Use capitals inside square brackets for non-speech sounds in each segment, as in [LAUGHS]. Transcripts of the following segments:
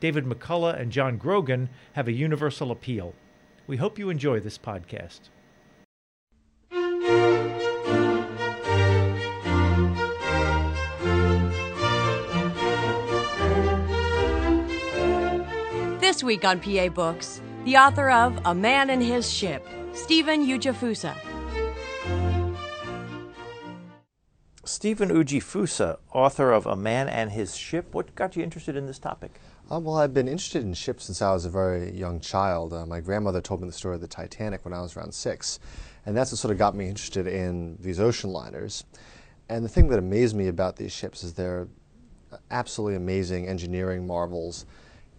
David McCullough, and John Grogan have a universal appeal. We hope you enjoy this podcast. This week on PA Books, the author of A Man and His Ship, Steven Ujifusa. Steven Ujifusa, author of A Man and His Ship. What got you interested in this topic? Uh, well, I've been interested in ships since I was a very young child. Uh, my grandmother told me the story of the Titanic when I was around six, and that's what sort of got me interested in these ocean liners. And the thing that amazed me about these ships is they're absolutely amazing engineering marvels,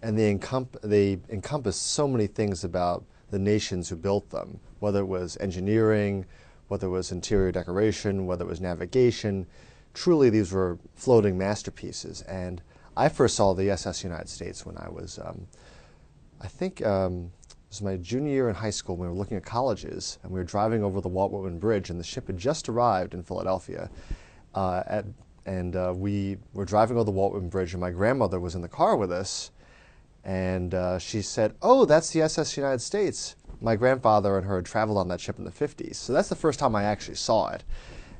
and they, encomp- they encompass so many things about the nations who built them, whether it was engineering, whether it was interior decoration, whether it was navigation. Truly, these were floating masterpieces. And I first saw the SS United States when I was, um, I think um, it was my junior year in high school. We were looking at colleges, and we were driving over the Walt Whitman Bridge, and the ship had just arrived in Philadelphia. Uh, at, and uh, we were driving over the Walt Whitman Bridge, and my grandmother was in the car with us, and uh, she said, "Oh, that's the SS United States." My grandfather and her had traveled on that ship in the 50s, so that's the first time I actually saw it.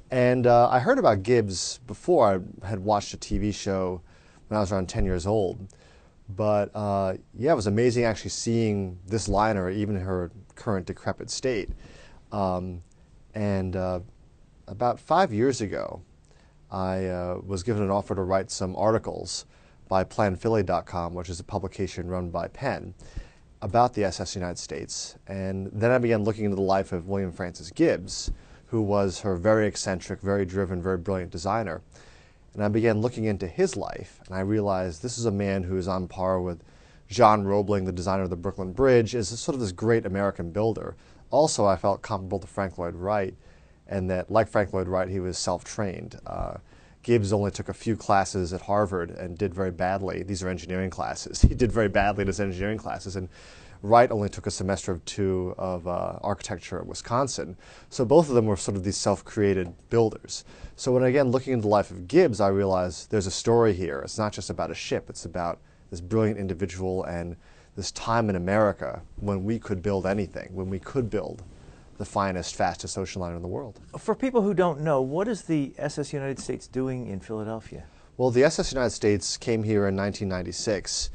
And uh, I heard about Gibbs before I had watched a TV show when I was around 10 years old. But uh, yeah, it was amazing actually seeing this liner, even in her current decrepit state. Um, and uh, about five years ago, I uh, was given an offer to write some articles by PlanPhilly.com, which is a publication run by Penn, about the SS United States. And then I began looking into the life of William Francis Gibbs, who was her very eccentric, very driven, very brilliant designer. And I began looking into his life, and I realized this is a man who is on par with John Roebling, the designer of the Brooklyn Bridge, is sort of this great American builder. Also, I felt comparable to Frank Lloyd Wright, and that, like Frank Lloyd Wright, he was self trained. Uh, Gibbs only took a few classes at Harvard and did very badly. These are engineering classes. [LAUGHS] He did very badly in his engineering classes. And Wright only took a semester of two of uh, architecture at Wisconsin. So both of them were sort of these self-created builders. So when again looking into the life of Gibbs, I realized there's a story here. It's not just about a ship. It's about this brilliant individual and this time in America when we could build anything, when we could build the finest, fastest ocean liner in the world. For people who don't know, what is the SS United States doing in Philadelphia? Well, the SS United States came here in 1996,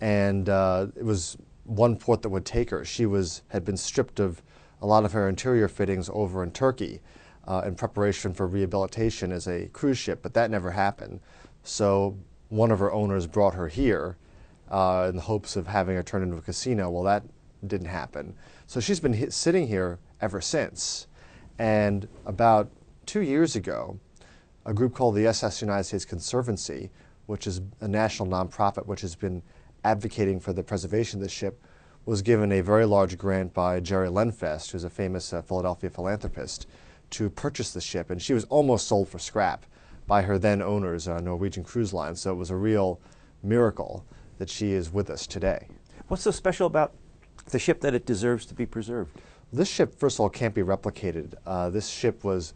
and uh, it was one port that would take her. She was had been stripped of a lot of her interior fittings over in Turkey uh, in preparation for rehabilitation as a cruise ship, but that never happened. So one of her owners brought her here uh, in the hopes of having her turned into a casino. Well, that didn't happen. So she's been hit, sitting here ever since. And about two years ago, a group called the SS United States Conservancy, which is a national nonprofit which has been advocating for the preservation of the ship, was given a very large grant by Jerry Lenfest, who's a famous uh, Philadelphia philanthropist, to purchase the ship. And she was almost sold for scrap by her then owners, uh, Norwegian Cruise Line. So it was a real miracle that she is with us today. What's so special about the ship that it deserves to be preserved? This ship, first of all, can't be replicated. Uh, this ship was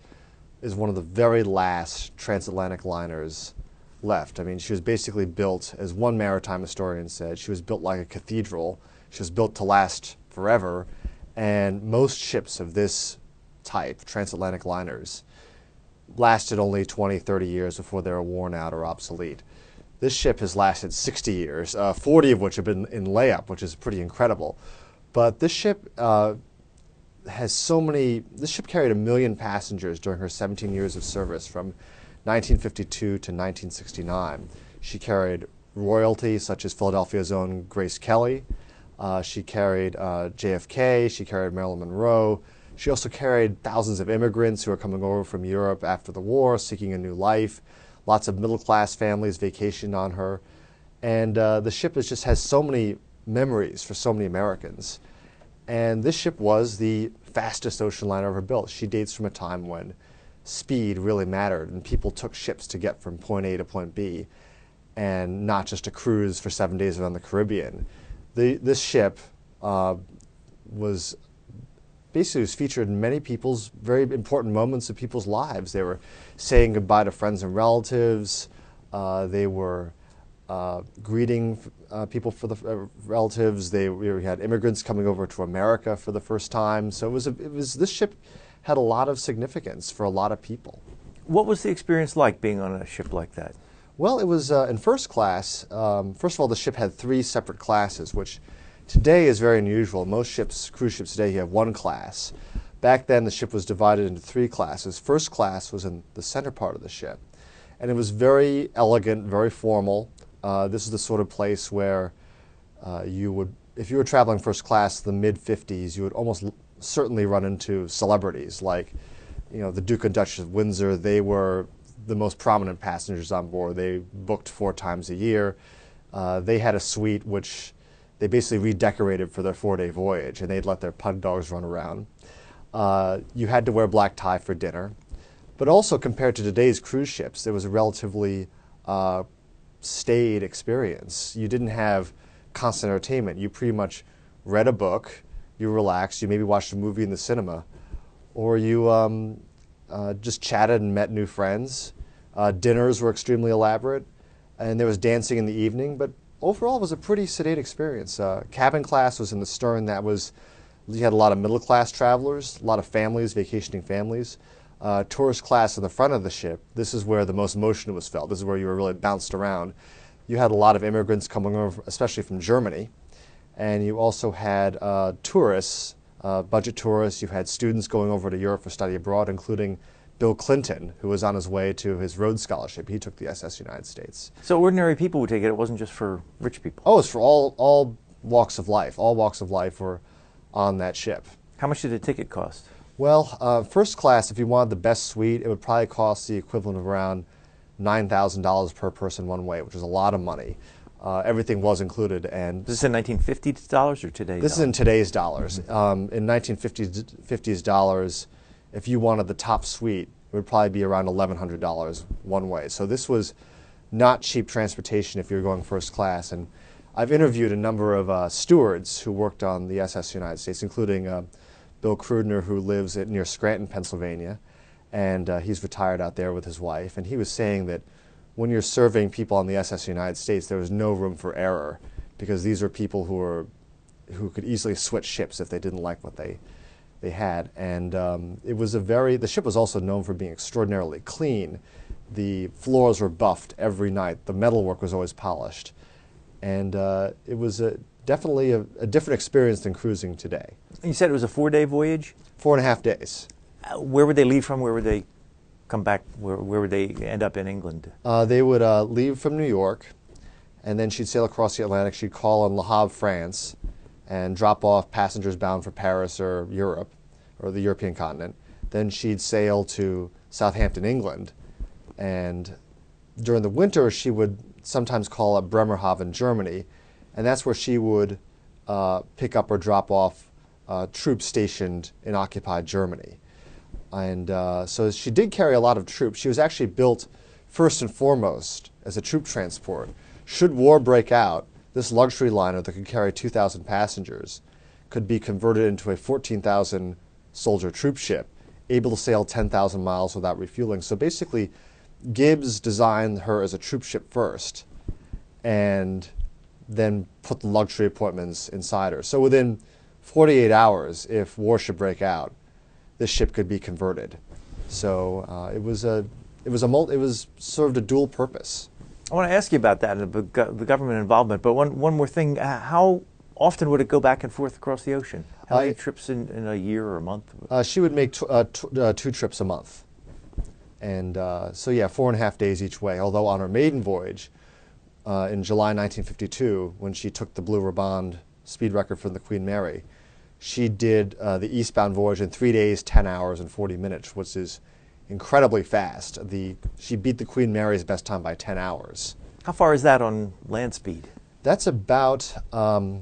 is one of the very last transatlantic liners left. I mean, she was basically built, as one maritime historian said, she was built like a cathedral. She was built to last forever. And most ships of this type, transatlantic liners, lasted only 20, 30 years before they were worn out or obsolete. This ship has lasted 60 years, uh, 40 of which have been in layup, which is pretty incredible. But this ship uh, has so many, this ship carried a million passengers during her 17 years of service from 1952 to 1969. She carried royalty such as Philadelphia's own Grace Kelly. Uh, she carried uh, JFK. She carried Marilyn Monroe. She also carried thousands of immigrants who are coming over from Europe after the war, seeking a new life. Lots of middle class families vacationed on her. And uh, the ship is, just has so many memories for so many Americans. And this ship was the fastest ocean liner ever built. She dates from a time when speed really mattered and people took ships to get from point A to point B and not just a cruise for seven days around the Caribbean. The, this ship uh, was basically was featured in many people's very important moments of people's lives. They were saying goodbye to friends and relatives. Uh, they were uh, greeting uh, people for the uh, relatives. They we had immigrants coming over to America for the first time. So it was a, it was this ship had a lot of significance for a lot of people. What was the experience like being on a ship like that? Well, it was uh, in first class. Um, first of all, the ship had three separate classes, which today is very unusual. Most ships, cruise ships today, you have one class. Back then, the ship was divided into three classes. First class was in the center part of the ship, and it was very elegant, very formal. Uh, this is the sort of place where uh, you would, if you were traveling first class, the mid 50s, you would almost certainly run into celebrities like, you know, the Duke and Duchess of Windsor. They were the most prominent passengers on board. They booked four times a year. Uh, they had a suite which they basically redecorated for their four-day voyage, and they'd let their pug dogs run around. Uh, you had to wear black tie for dinner, but also compared to today's cruise ships, there was a relatively uh, staid experience. You didn't have constant entertainment. You pretty much read a book, you relaxed, you maybe watched a movie in the cinema, or you um, uh, just chatted and met new friends. Uh, dinners were extremely elaborate, and there was dancing in the evening, but overall it was a pretty sedate experience. Uh, cabin class was in the stern. That was, you had a lot of middle class travelers, a lot of families, vacationing families uh, tourist class in the front of the ship, this is where the most motion was felt. This is where you were really bounced around. You had a lot of immigrants coming over, especially from Germany, and you also had uh, tourists, uh, budget tourists. You had students going over to Europe for study abroad, including Bill Clinton, who was on his way to his Rhodes Scholarship. He took the SS United States. So ordinary people would take it. It wasn't just for rich people. Oh, it's for all all walks of life. All walks of life were on that ship. How much did a ticket cost? Well, uh, first class, if you wanted the best suite, it would probably cost the equivalent of around $9,000 per person one way, which is a lot of money. Uh, everything was included. And this is in 1950 dollars or today's? This dollars? is in today's dollars. Mm-hmm. Um, in 1950s dollars, if you wanted the top suite, it would probably be around $1,100 one way. So this was not cheap transportation if you were going first class. And I've interviewed a number of uh, stewards who worked on the SS United States, including uh, Bill Krudner, who lives at, near Scranton, Pennsylvania, and uh, he's retired out there with his wife. And he was saying that when you're serving people on the SS United States, there was no room for error because these are people who are who could easily switch ships if they didn't like what they they had. And um, it was a very the ship was also known for being extraordinarily clean. The floors were buffed every night. The metalwork was always polished, and uh, it was a definitely a, a, different experience than cruising today. You said it was a four-day voyage. Four and a half days. Uh, where would they leave from? Where would they come back? Where, where would they end up in England? Uh, they would uh, leave from New York, and then she'd sail across the Atlantic. She'd call on Le Havre, France, and drop off passengers bound for Paris or Europe, or the European continent. Then she'd sail to Southampton, England, and during the winter she would sometimes call at Bremerhaven, Germany and that's where she would uh, pick up or drop off uh, troops stationed in occupied Germany. And uh, so she did carry a lot of troops. She was actually built first and foremost as a troop transport. Should war break out, this luxury liner that could carry 2,000 passengers could be converted into a 14,000 soldier troop ship, able to sail 10,000 miles without refueling. So basically, Gibbs designed her as a troop ship first, and then put the luxury appointments inside her. So within 48 hours, if war should break out, this ship could be converted. So uh, it was a it was a multi, it was served a dual purpose. I want to ask you about that, the, the government involvement. But one one more thing: uh, how often would it go back and forth across the ocean? How many trips in, in, a year or a month? Uh, she would make uh, uh, two trips a month, and uh, so yeah, four and a half days each way. Although on her maiden voyage, uh, in July 1952 when she took the Blue Riband speed record from the Queen Mary. She did uh, the eastbound voyage in three days, 10 hours, and 40 minutes, which is incredibly fast. The, she beat the Queen Mary's best time by 10 hours. How far is that on land speed? That's about, um,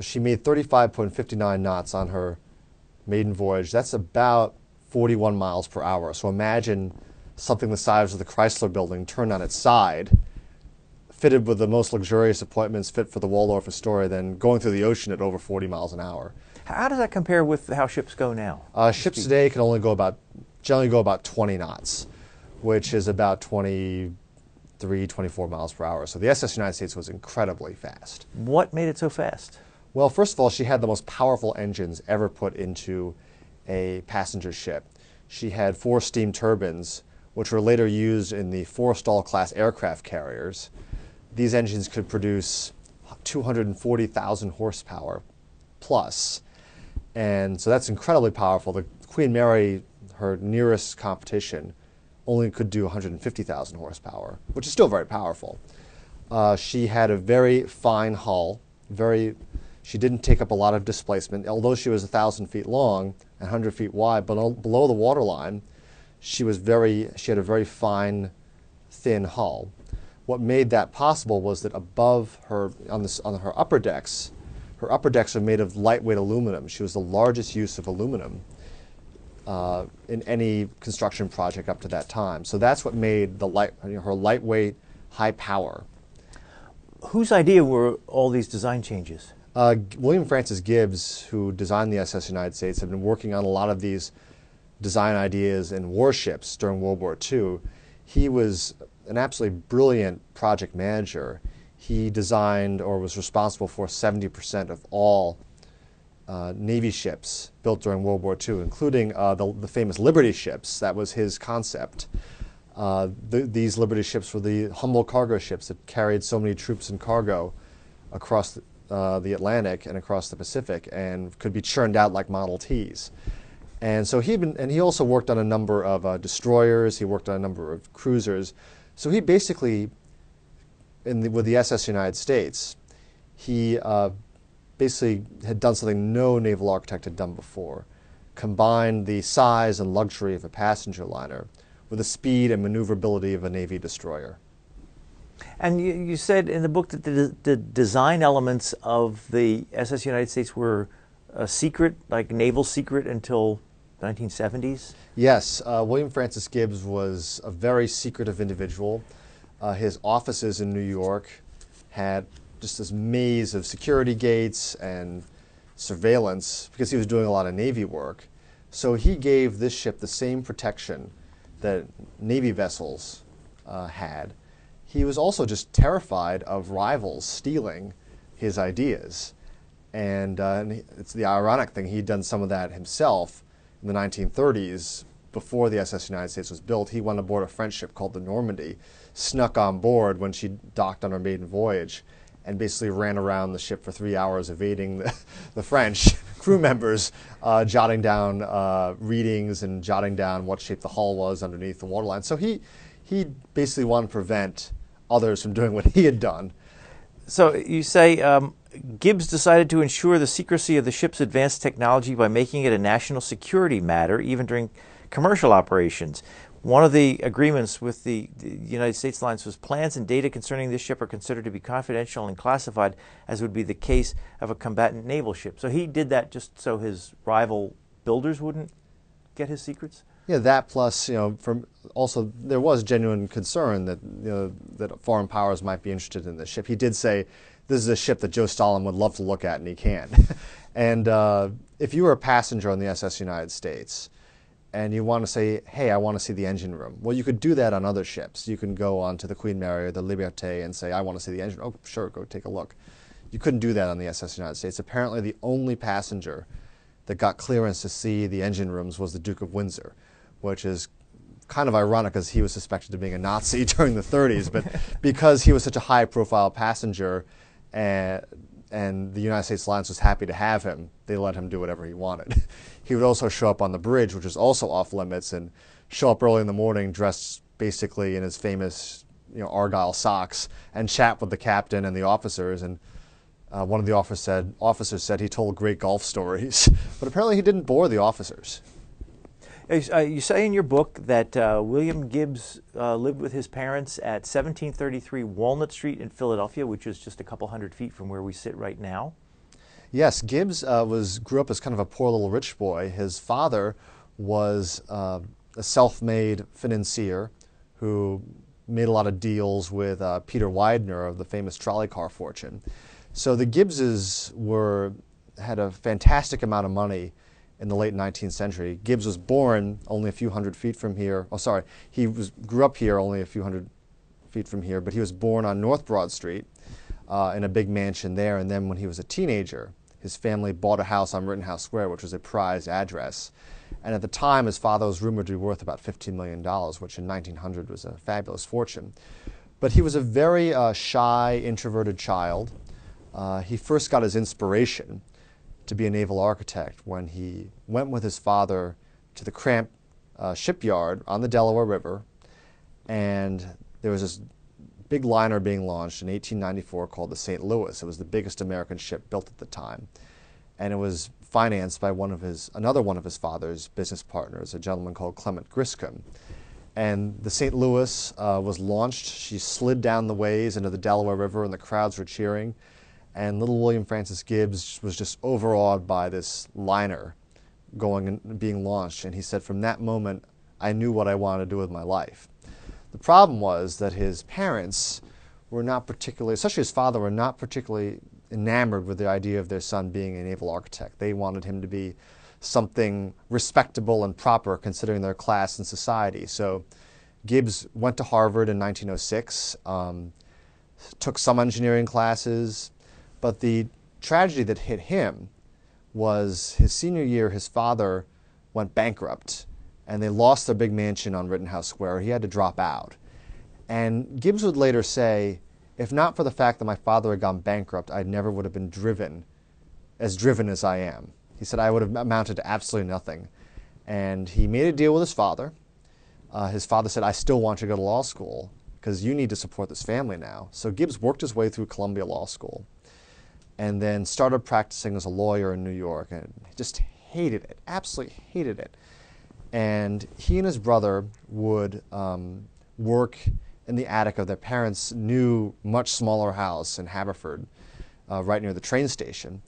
She made 35.59 knots on her maiden voyage. That's about 41 miles per hour. So imagine something the size of the Chrysler building turned on its side, fitted with the most luxurious appointments fit for the Waldorf Astoria, then going through the ocean at over 40 miles an hour. How does that compare with how ships go now? Uh, ships today can only go about, generally go about 20 knots, which is about 23, 24 miles per hour. So the SS United States was incredibly fast. What made it so fast? Well, first of all, she had the most powerful engines ever put into a passenger ship. She had four steam turbines, which were later used in the Forrestal class aircraft carriers. These engines could produce 240,000 horsepower plus. And so that's incredibly powerful. The Queen Mary, her nearest competition, only could do 150,000 horsepower, which is still very powerful. Uh, she had a very fine hull, very she didn't take up a lot of displacement. Although she was 1,000 feet long and 100 feet wide, below, below the waterline, she was very, she had a very fine, thin hull. What made that possible was that above her, on, this, on her upper decks, her upper decks are made of lightweight aluminum. She was the largest use of aluminum uh, in any construction project up to that time. So that's what made the light, you know, her lightweight, high power. Whose idea were all these design changes? Uh, William Francis Gibbs, who designed the SS United States, had been working on a lot of these design ideas in warships during World War II. He was an absolutely brilliant project manager. He designed or was responsible for 70% of all uh, Navy ships built during World War II, including uh, the, the, famous Liberty ships. That was his concept. Uh, the, these Liberty ships were the humble cargo ships that carried so many troops and cargo across the, uh, the Atlantic and across the Pacific and could be churned out like Model Ts. And so he and he also worked on a number of uh, destroyers. He worked on a number of cruisers. So he basically, the, with the SS United States, he uh, basically had done something no naval architect had done before, combined the size and luxury of a passenger liner with the speed and maneuverability of a Navy destroyer. And you, you said in the book that the, the, design elements of the SS United States were a secret, like naval secret, until 1970s? Yes. Uh, William Francis Gibbs was a very secretive individual. Uh, his offices in New York had just this maze of security gates and surveillance because he was doing a lot of Navy work. So he gave this ship the same protection that Navy vessels uh, had he was also just terrified of rivals stealing his ideas. And, uh, and it's the ironic thing, he'd done some of that himself in the 1930s before the SS United States was built. He went aboard a French ship called the Normandie, snuck on board when she docked on her maiden voyage, and basically ran around the ship for three hours evading the, [LAUGHS] the French [LAUGHS] crew members, uh, jotting down uh, readings and jotting down what shape the hull was underneath the waterline. So he, he basically wanted to prevent others from doing what he had done. So you say um, Gibbs decided to ensure the secrecy of the ship's advanced technology by making it a national security matter, even during commercial operations. One of the agreements with the, the, United States Lines was plans and data concerning this ship are considered to be confidential and classified, as would be the case of a combatant naval ship. So he did that just so his rival builders wouldn't get his secrets? Yeah, that plus, you know, from also there was genuine concern that you know that foreign powers might be interested in this ship. He did say, "This is a ship that Joe Stalin would love to look at, and he can." [LAUGHS] and uh, if you were a passenger on the SS United States, and you want to say, "Hey, I want to see the engine room," well, you could do that on other ships. You can go on to the Queen Mary or the Liberté and say, "I want to see the engine." Oh, sure, go take a look. You couldn't do that on the SS United States. Apparently, the only passenger that got clearance to see the engine rooms was the Duke of Windsor which is kind of ironic because he was suspected of being a Nazi [LAUGHS] during the 30s, but [LAUGHS] because he was such a high profile passenger and, and the United States Lines was happy to have him, they let him do whatever he wanted. He would also show up on the bridge, which is also off limits, and show up early in the morning dressed basically in his famous you know, Argyle socks and chat with the captain and the officers. And uh, one of the officers said, officers said he told great golf stories, [LAUGHS] but apparently he didn't bore the officers. Uh, you say in your book that uh, William Gibbs uh, lived with his parents at 1733 Walnut Street in Philadelphia, which is just a couple hundred feet from where we sit right now. Yes, Gibbs uh, was grew up as kind of a poor little rich boy. His father was uh, a self-made financier who made a lot of deals with uh, Peter Widener of the famous trolley car fortune. So the Gibbses were had a fantastic amount of money in the late 19th century. Gibbs was born only a few hundred feet from here. Oh, sorry, he was grew up here only a few hundred feet from here, but he was born on North Broad Street uh, in a big mansion there. And then when he was a teenager, his family bought a house on Rittenhouse Square, which was a prized address. And at the time, his father was rumored to be worth about $15 million, which in 1900 was a fabulous fortune. But he was a very uh, shy, introverted child. Uh, he first got his inspiration to be a naval architect when he went with his father to the Cramp uh, shipyard on the Delaware River. And there was this big liner being launched in 1894 called the St. Louis. It was the biggest American ship built at the time. And it was financed by one of his, another one of his father's business partners, a gentleman called Clement Griscom. And the St. Louis uh, was launched. She slid down the ways into the Delaware River, and the crowds were cheering. And little William Francis Gibbs was just overawed by this liner going and being launched. And he said, From that moment, I knew what I wanted to do with my life. The problem was that his parents were not particularly, especially his father, were not particularly enamored with the idea of their son being a naval architect. They wanted him to be something respectable and proper considering their class and society. So Gibbs went to Harvard in 1906, um, took some engineering classes, but the tragedy that hit him was his senior year, his father went bankrupt and they lost their big mansion on Rittenhouse Square. He had to drop out. And Gibbs would later say, if not for the fact that my father had gone bankrupt, I never would have been driven as driven as I am. He said I would have amounted to absolutely nothing. And he made a deal with his father. Uh, his father said, I still want you to go to law school because you need to support this family now. So Gibbs worked his way through Columbia Law School and then started practicing as a lawyer in New York and just hated it, absolutely hated it. And he and his brother would um, work in the attic of their parents' new, much smaller house in Haverford, uh, right near the train station.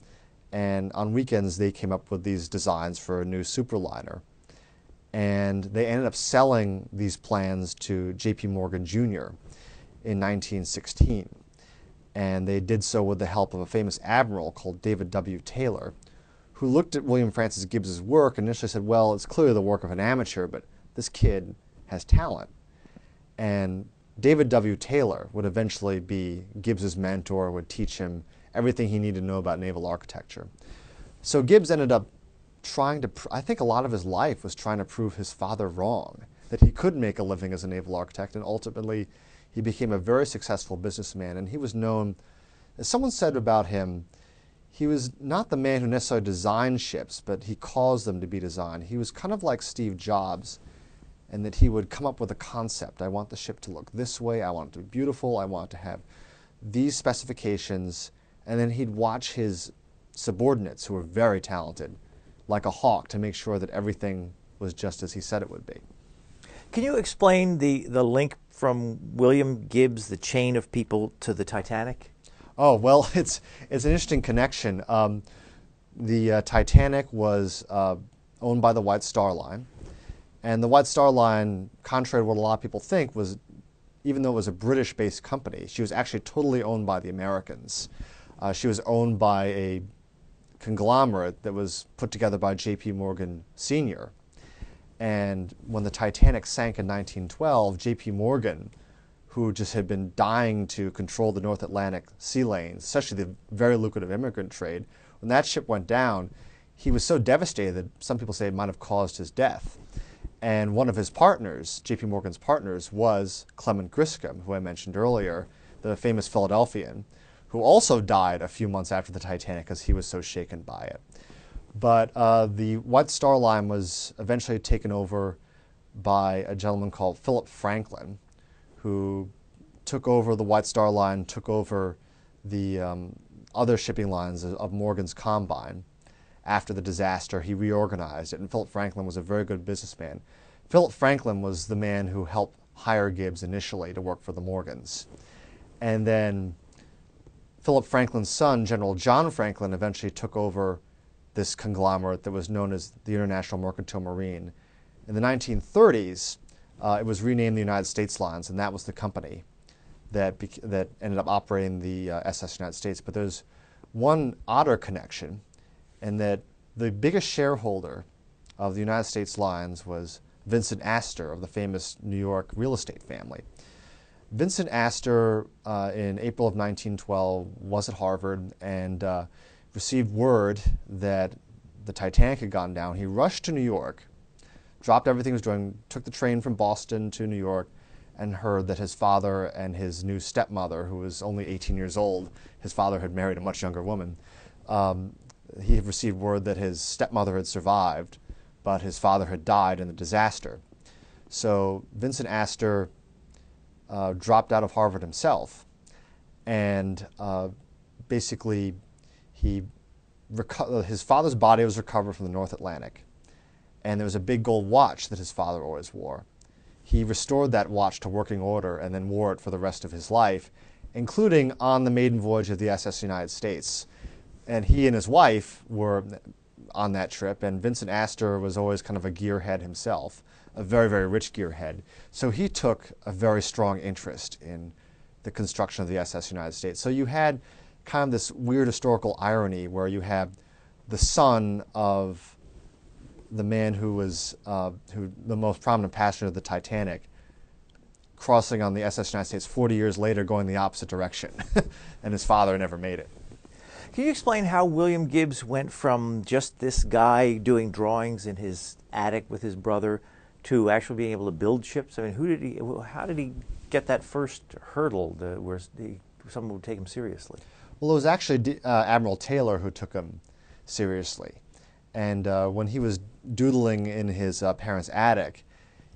And on weekends, they came up with these designs for a new superliner. And they ended up selling these plans to J.P. Morgan Jr. in 1916. And they did so with the help of a famous admiral called David W. Taylor, who looked at William Francis Gibbs's work and initially said, well, it's clearly the work of an amateur, but this kid has talent. And David W. Taylor would eventually be Gibbs's mentor, would teach him everything he needed to know about naval architecture. So Gibbs ended up trying to, I think a lot of his life was trying to prove his father wrong, that he could make a living as a naval architect, and ultimately he became a very successful businessman. And he was known, as someone said about him, he was not the man who necessarily designed ships, but he caused them to be designed. He was kind of like Steve Jobs, and that he would come up with a concept. I want the ship to look this way. I want it to be beautiful. I want it to have these specifications. And then he'd watch his subordinates, who were very talented, like a hawk, to make sure that everything was just as he said it would be. Can you explain the, the link from William Gibbs, the chain of people, to the Titanic? Oh well, [LAUGHS] it's it's an interesting connection. Um, the uh, Titanic was uh, owned by the White Star Line, and the White Star Line, contrary to what a lot of people think, was even though it was a British-based company, she was actually totally owned by the Americans. Uh, she was owned by a conglomerate that was put together by J.P. Morgan Sr. And when the Titanic sank in 1912, J.P. Morgan who just had been dying to control the North Atlantic sea lanes, especially the very lucrative immigrant trade. When that ship went down, he was so devastated that some people say it might have caused his death. And one of his partners, JP Morgan's partners, was Clement Griscom, who I mentioned earlier, the famous Philadelphian, who also died a few months after the Titanic because he was so shaken by it. But uh, the White Star Line was eventually taken over by a gentleman called Philip Franklin, who took over the White Star Line, took over the um, other shipping lines of Morgan's Combine. After the disaster, he reorganized it, and Philip Franklin was a very good businessman. Philip Franklin was the man who helped hire Gibbs initially to work for the Morgans. And then Philip Franklin's son, General John Franklin, eventually took over this conglomerate that was known as the International Mercantile Marine. In the 1930s, uh, it was renamed the United States Lines, and that was the company that, that ended up operating the uh, SS United States. But there's one odder connection, and that the biggest shareholder of the United States Lines was Vincent Astor of the famous New York real estate family. Vincent Astor, uh, in April of 1912, was at Harvard and uh, received word that the Titanic had gone down. He rushed to New York, dropped everything he was doing, took the train from Boston to New York, and heard that his father and his new stepmother, who was only 18 years old, his father had married a much younger woman. Um, he had received word that his stepmother had survived, but his father had died in the disaster. So Vincent Astor uh, dropped out of Harvard himself, and uh, basically he his father's body was recovered from the North Atlantic, and there was a big gold watch that his father always wore. He restored that watch to working order and then wore it for the rest of his life, including on the maiden voyage of the SS United States. And he and his wife were on that trip, and Vincent Astor was always kind of a gearhead himself, a very, very rich gearhead. So he took a very strong interest in the construction of the SS United States. So you had kind of this weird historical irony where you have the son of the man who was uh, who the most prominent passenger of the Titanic crossing on the SS United States 40 years later going the opposite direction [LAUGHS] and his father never made it. Can you explain how William Gibbs went from just this guy doing drawings in his attic with his brother to actually being able to build ships? I mean, who did he? How did he get that first hurdle to, where he, someone would take him seriously? Well, it was actually uh, Admiral Taylor who took him seriously. And uh, when he was doodling in his uh, parents' attic,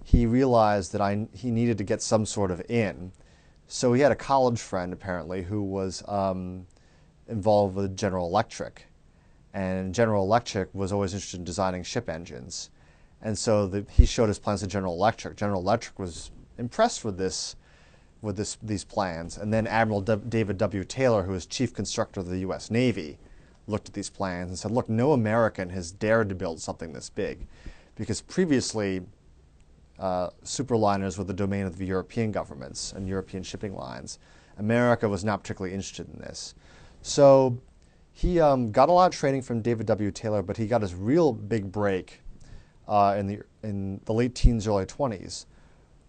he realized that I, he needed to get some sort of in. So he had a college friend, apparently, who was um, involved with General Electric. And General Electric was always interested in designing ship engines. And so the, he showed his plans to General Electric. General Electric was impressed with this with this, these plans. And then Admiral D David W. Taylor, who was chief constructor of the U.S. Navy, looked at these plans and said, look, no American has dared to build something this big. Because previously, uh, superliners were the domain of the European governments and European shipping lines. America was not particularly interested in this. So he um, got a lot of training from David W. Taylor, but he got his real big break uh, in, the, in the late teens, early 20s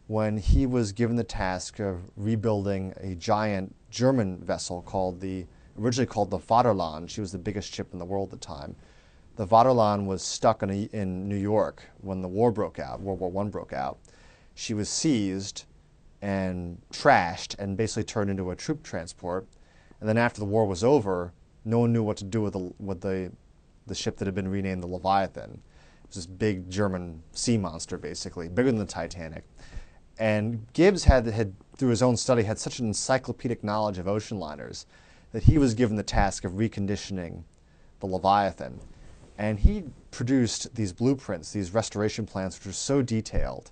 when he was given the task of rebuilding a giant German vessel called the originally called the Vaterland. She was the biggest ship in the world at the time. The Vaterland was stuck in, a, in New York when the war broke out, World War I broke out. She was seized and trashed and basically turned into a troop transport. And then after the war was over, no one knew what to do with the, with the, the ship that had been renamed the Leviathan. It was this big German sea monster, basically, bigger than the Titanic. And Gibbs had, had, through his own study, had such an encyclopedic knowledge of ocean liners that he was given the task of reconditioning the Leviathan. And he produced these blueprints, these restoration plans, which were so detailed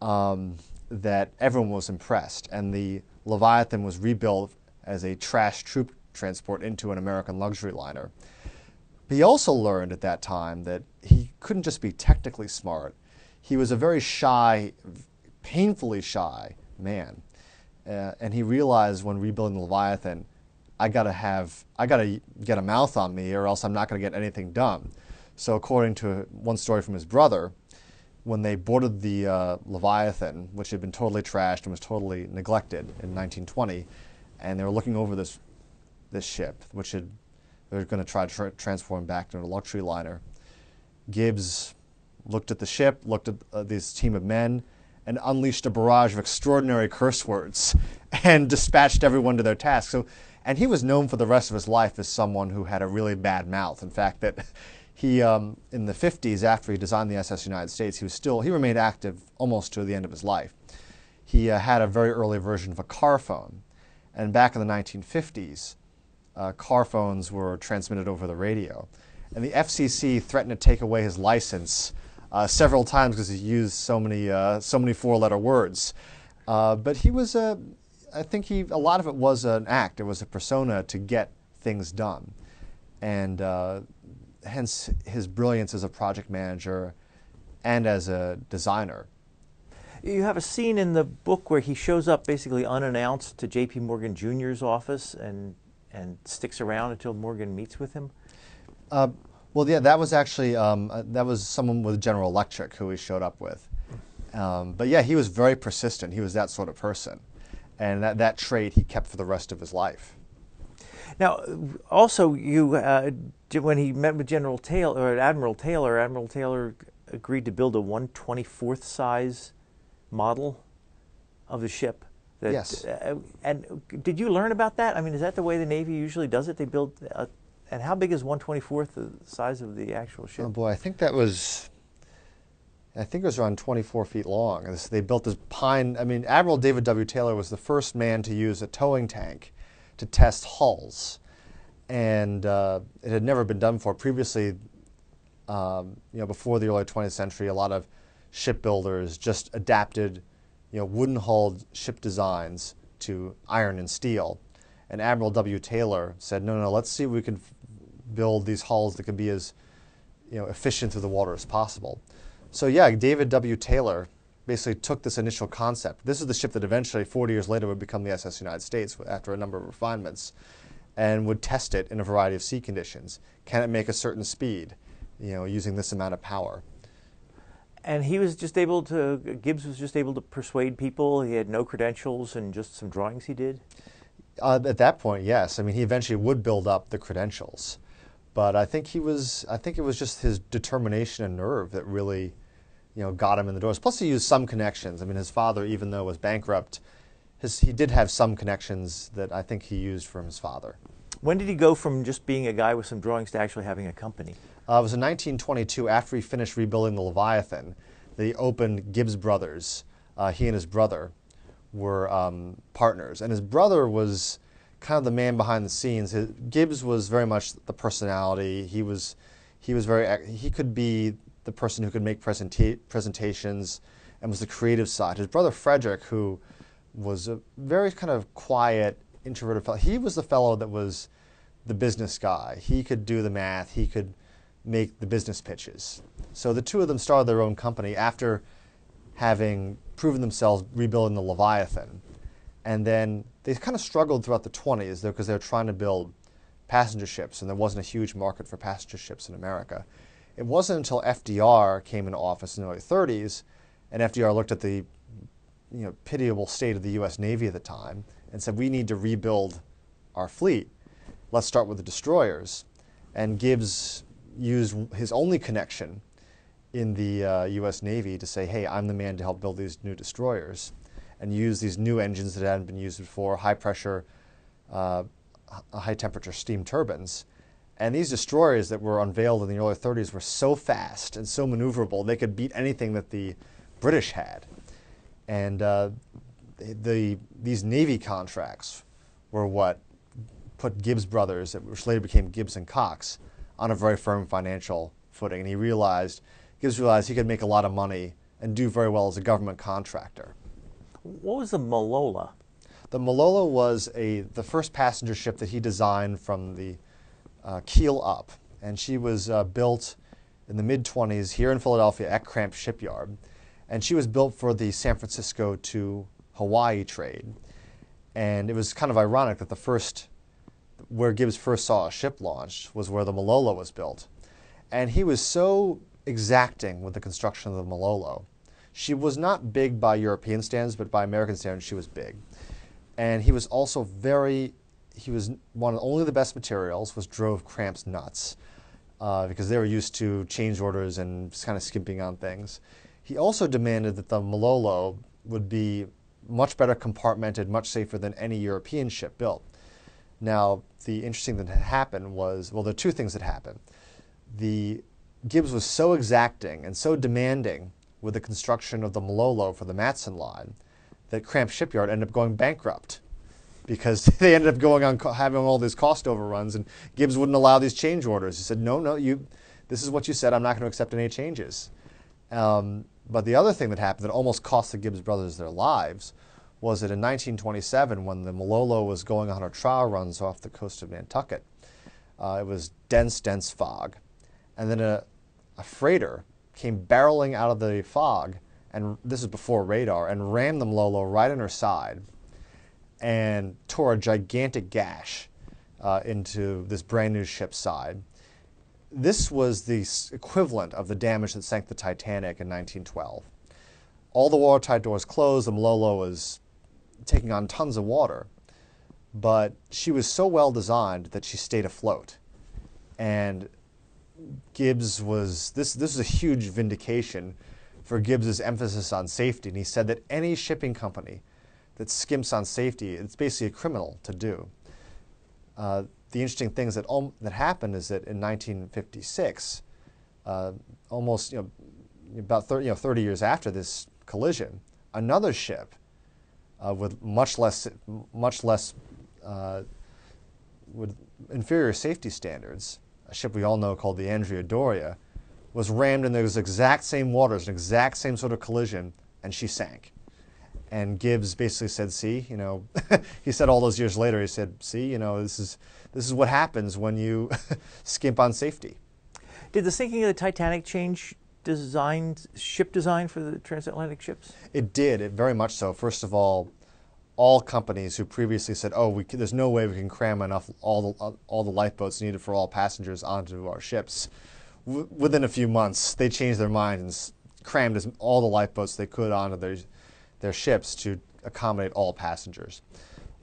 um, that everyone was impressed. And the Leviathan was rebuilt as a trash troop transport into an American luxury liner. But He also learned at that time that he couldn't just be technically smart. He was a very shy, painfully shy man. Uh, and he realized when rebuilding the Leviathan, I gotta have, I gotta get a mouth on me, or else I'm not gonna get anything done. So, according to one story from his brother, when they boarded the uh, Leviathan, which had been totally trashed and was totally neglected in 1920, and they were looking over this this ship, which had they were going to try to tra- transform back into a luxury liner. Gibbs looked at the ship, looked at uh, this team of men, and unleashed a barrage of extraordinary curse words [LAUGHS] and dispatched everyone to their task. So, and he was known for the rest of his life as someone who had a really bad mouth. In fact, that [LAUGHS] he um, in the 50s, after he designed the SS United States, he was still he remained active almost to the end of his life. He uh, had a very early version of a car phone, and back in the 1950s, uh, car phones were transmitted over the radio, and the FCC threatened to take away his license uh, several times because he used so many uh, so many four-letter words. Uh, but he was a I think he a lot of it was an act. It was a persona to get things done, and uh, hence his brilliance as a project manager and as a designer. You have a scene in the book where he shows up basically unannounced to J.P. Morgan Jr.'s office and and sticks around until Morgan meets with him. Uh, well, yeah, that was actually um, uh, that was someone with General Electric who he showed up with. Um, but yeah, he was very persistent. He was that sort of person, and that that trait he kept for the rest of his life. Now, also, you uh, when he met with General Taylor or Admiral Taylor, Admiral Taylor agreed to build a 124th size model of the ship. That, yes. Uh, and did you learn about that? I mean, is that the way the Navy usually does it? They build, a, and how big is 124th the size of the actual ship? Oh boy, I think that was I think it was around 24 feet long. And they built this pine. I mean, Admiral David W. Taylor was the first man to use a towing tank to test hulls, and uh, it had never been done before. Previously, um, you know, before the early 20th century, a lot of shipbuilders just adapted, you know, wooden-hulled ship designs to iron and steel. And Admiral W. Taylor said, no, no, let's see if we can build these hulls that can be as, you know, efficient through the water as possible. So yeah, David W. Taylor basically took this initial concept. This is the ship that eventually, 40 years later, would become the SS United States after a number of refinements, and would test it in a variety of sea conditions. Can it make a certain speed, you know, using this amount of power? And he was just able to, Gibbs was just able to persuade people. He had no credentials and just some drawings he did? Uh, at that point, yes. I mean, he eventually would build up the credentials. But I think he was, I think it was just his determination and nerve that really you know, got him in the doors. Plus, he used some connections. I mean, his father, even though was bankrupt, his, he did have some connections that I think he used from his father. When did he go from just being a guy with some drawings to actually having a company? Uh, it was in 1922, after he finished rebuilding the Leviathan, They opened Gibbs Brothers. Uh, he and his brother were um, partners, and his brother was kind of the man behind the scenes. His, Gibbs was very much the personality. He was, he was very, he could be the person who could make presenta- presentations and was the creative side. His brother Frederick, who was a very kind of quiet, introverted fellow, he was the fellow that was the business guy. He could do the math, he could make the business pitches. So the two of them started their own company after having proven themselves rebuilding the Leviathan. And then they kind of struggled throughout the 20s because they were trying to build passenger ships, and there wasn't a huge market for passenger ships in America. It wasn't until FDR came into office in the early 30s, and FDR looked at the you know, pitiable state of the U.S. Navy at the time and said, we need to rebuild our fleet. Let's start with the destroyers. And Gibbs used his only connection in the uh, U.S. Navy to say, hey, I'm the man to help build these new destroyers and use these new engines that hadn't been used before, high pressure, uh, high temperature steam turbines. And these destroyers that were unveiled in the early 30s were so fast and so maneuverable, they could beat anything that the British had. And uh, the, these Navy contracts were what put Gibbs Brothers, which later became Gibbs and Cox, on a very firm financial footing. And he realized, Gibbs realized he could make a lot of money and do very well as a government contractor. What was the Malolo? The Malolo was a, the first passenger ship that he designed from the uh, keel up. And she was uh, built in the mid 20s here in Philadelphia at Cramp Shipyard. And she was built for the San Francisco to Hawaii trade. And it was kind of ironic that the first, where Gibbs first saw a ship launched, was where the Malolo was built. And he was so exacting with the construction of the Malolo. She was not big by European standards, but by American standards, she was big. And he was also very he was one of only the best materials, was drove Cramps nuts uh, because they were used to change orders and kind of skimping on things. He also demanded that the Malolo would be much better compartmented, much safer than any European ship built. Now, the interesting thing that happened was well, there are two things that happened. The Gibbs was so exacting and so demanding with the construction of the Malolo for the Matson line that Cramp Shipyard ended up going bankrupt because [LAUGHS] they ended up going on having all these cost overruns, and Gibbs wouldn't allow these change orders. He said, "No, no, you, this is what you said. I'm not going to accept any changes." Um, but the other thing that happened that almost cost the Gibbs brothers their lives was that in 1927, when the Malolo was going on her trial runs off the coast of Nantucket, uh, it was dense, dense fog. And then a, a freighter came barreling out of the fog, and this is before radar, and rammed the Malolo right in her side and tore a gigantic gash uh, into this brand new ship's side. This was the equivalent of the damage that sank the Titanic in 1912. All the watertight doors closed, the Malolo was taking on tons of water, but she was so well designed that she stayed afloat. And Gibbs was this this is a huge vindication for Gibbs's emphasis on safety. And he said that any shipping company that skimps on safety, it's basically a criminal to do. Uh, the interesting things that that happened is that in 1956, uh, almost you know about 30, you know, 30 years after this collision, another ship uh, with much less much less uh, with inferior safety standards, a ship we all know called the Andrea Doria, was rammed in those exact same waters, an exact same sort of collision, and she sank. And Gibbs basically said, "See, you know," [LAUGHS] he said all those years later. He said, "See, you know, this is this is what happens when you [LAUGHS] skimp on safety." Did the sinking of the Titanic change design, ship design for the transatlantic ships? It did. It very much so. First of all, all companies who previously said, "Oh, we, there's no way we can cram enough all the all the lifeboats needed for all passengers onto our ships," w- within a few months, they changed their mind and crammed as, all the lifeboats they could onto their their ships to accommodate all passengers.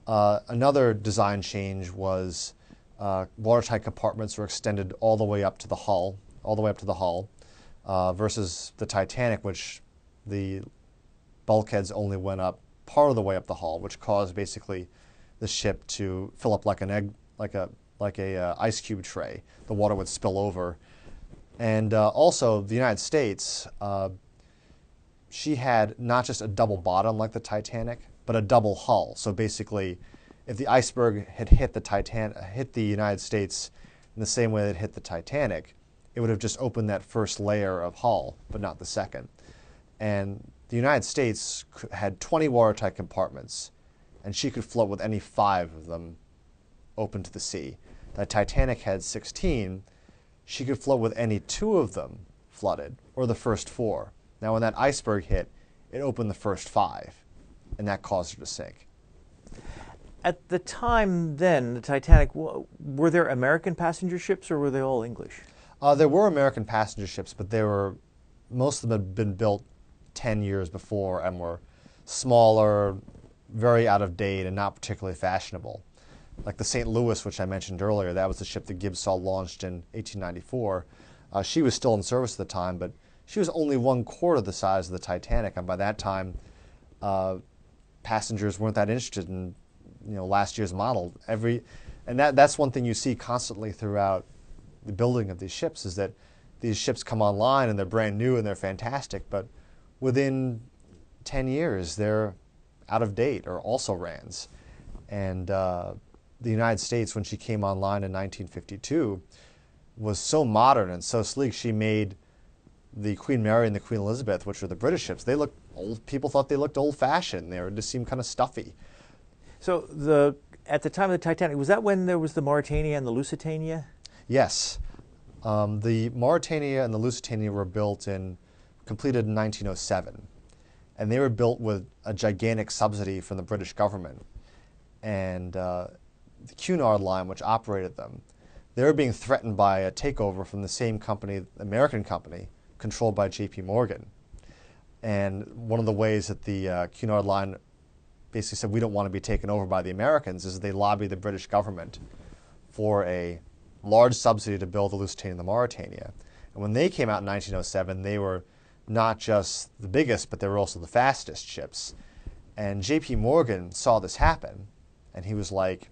Uh, another design change was uh, watertight compartments were extended all the way up to the hull, all the way up to the hull, uh, versus the Titanic, which the bulkheads only went up part of the way up the hull, which caused basically the ship to fill up like an egg, like a like a uh, ice cube tray. The water would spill over, and uh, also the United States uh, she had not just a double bottom like the Titanic, but a double hull. So basically, if the iceberg had hit the Titan hit the United States in the same way that it hit the Titanic, it would have just opened that first layer of hull, but not the second. And the United States had 20 watertight compartments, and she could float with any five of them open to the sea. The Titanic had 16. She could float with any two of them flooded, or the first four. Now, when that iceberg hit, it opened the first five, and that caused her to sink. At the time then, the Titanic, were there American passenger ships or were they all English? Uh, there were American passenger ships, but they were most of them had been built 10 years before and were smaller, very out of date, and not particularly fashionable. Like the St. Louis, which I mentioned earlier, that was the ship that Gibbs saw launched in 1894. Uh, she was still in service at the time, but she was only one quarter the size of the Titanic, and by that time, uh, passengers weren't that interested in you know last year's model. Every and that that's one thing you see constantly throughout the building of these ships is that these ships come online and they're brand new and they're fantastic, but within 10 years they're out of date or also rans. And uh, the United States, when she came online in 1952, was so modern and so sleek. She made the Queen Mary and the Queen Elizabeth, which were the British ships, they looked old. People thought they looked old-fashioned. They were, just seemed kind of stuffy. So the at the time of the Titanic, was that when there was the Mauretania and the Lusitania? Yes, um, the Mauretania and the Lusitania were built in completed in 1907, and they were built with a gigantic subsidy from the British government, and uh, the Cunard line, which operated them, they were being threatened by a takeover from the same company, American company, controlled by J.P. Morgan. And one of the ways that the uh, Cunard line basically said we don't want to be taken over by the Americans is they lobbied the British government for a large subsidy to build the Lusitania and the Mauretania. And when they came out in 1907, they were not just the biggest, but they were also the fastest ships. And J.P. Morgan saw this happen, and he was like,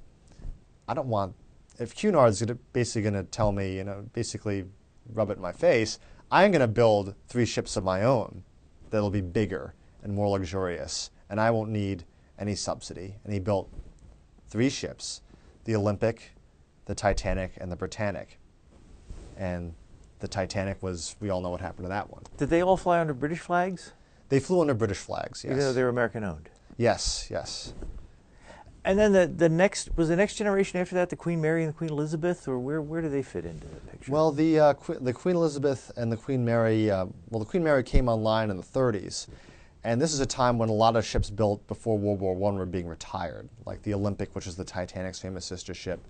I don't want, if Cunard's basically going to tell me, you know, basically rub it in my face, I'm going to build three ships of my own that'll be bigger and more luxurious, and I won't need any subsidy. And he built three ships the Olympic, the Titanic, and the Britannic. And the Titanic was, we all know what happened to that one. Did they all fly under British flags? They flew under British flags, yes. Even though they were American owned? Yes, yes. And then the, the next was the next generation after that the Queen Mary and the Queen Elizabeth, or where where do they fit into the picture? Well, the uh, Qu- the Queen Elizabeth and the Queen Mary. Uh, well, the Queen Mary came online in the 30s, and this is a time when a lot of ships built before World War One were being retired, like the Olympic, which is the Titanic's famous sister ship,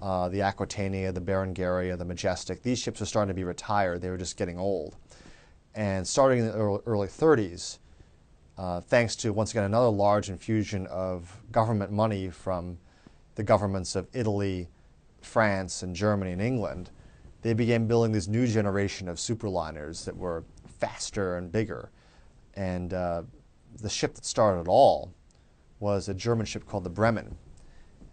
uh, the Aquitania, the Berengaria, the Majestic. These ships were starting to be retired; they were just getting old. And starting in the early, early 30s, uh, thanks to once again another large infusion of government money from the governments of Italy, France, and Germany and England, they began building this new generation of superliners that were faster and bigger. And uh, the ship that started it all was a German ship called the Bremen,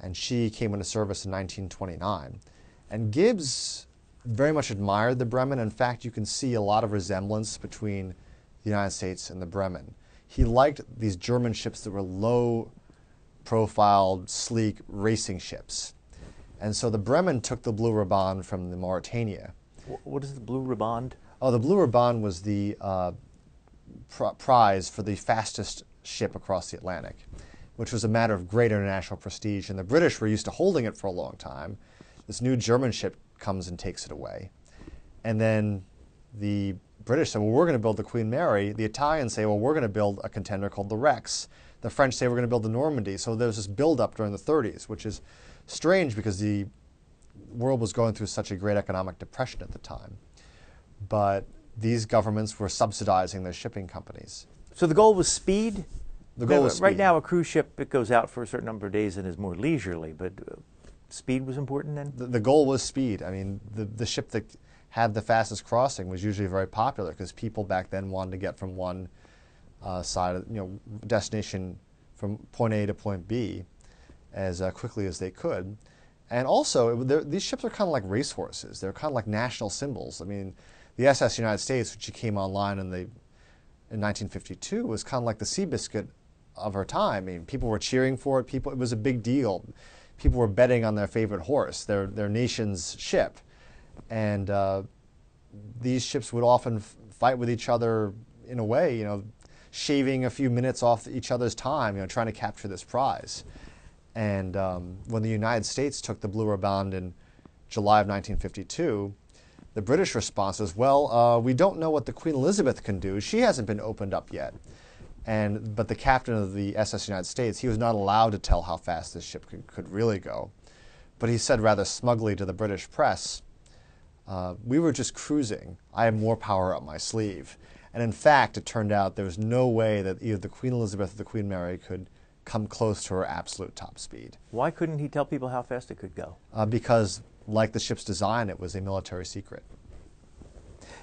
and she came into service in 1929. And Gibbs very much admired the Bremen. In fact, you can see a lot of resemblance between the United States and the Bremen he liked these German ships that were low profile, sleek racing ships. And so the Bremen took the Blue Riband from the Mauretania. What is the Blue Riband? Oh, the Blue Riband was the uh, pr- prize for the fastest ship across the Atlantic, which was a matter of great international prestige. And the British were used to holding it for a long time. This new German ship comes and takes it away. And then the British say, well, we're going to build the Queen Mary. The Italians say, well, we're going to build a contender called the Rex. The French say, we're going to build the Normandie. So there's this buildup during the 30s, which is strange because the world was going through such a great economic depression at the time. But these governments were subsidizing their shipping companies. So the goal was speed? The goal was speed. Right now, a cruise ship, it goes out for a certain number of days and is more leisurely, but uh, speed was important then? The, the goal was speed. I mean, the, the ship that had the fastest crossing was usually very popular because people back then wanted to get from one uh, side of you know destination from point A to point B as uh, quickly as they could. And also, these ships are kind of like racehorses. They're kind of like national symbols. I mean, the SS United States, which came online in the in 1952, was kind of like the Seabiscuit of her time. I mean, people were cheering for it. People, it was a big deal. People were betting on their favorite horse, their their nation's ship and uh, these ships would often fight with each other in a way, you know, shaving a few minutes off each other's time, you know, trying to capture this prize. And um, when the United States took the Blue Riband in July of 1952, the British response was, well, uh, we don't know what the Queen Elizabeth can do. She hasn't been opened up yet. And, but the captain of the SS United States, he was not allowed to tell how fast this ship could, could really go. But he said rather smugly to the British press, uh, we were just cruising. I have more power up my sleeve. And in fact, it turned out there was no way that either the Queen Elizabeth or the Queen Mary could come close to her absolute top speed. Why couldn't he tell people how fast it could go? Uh, because, like the ship's design, it was a military secret.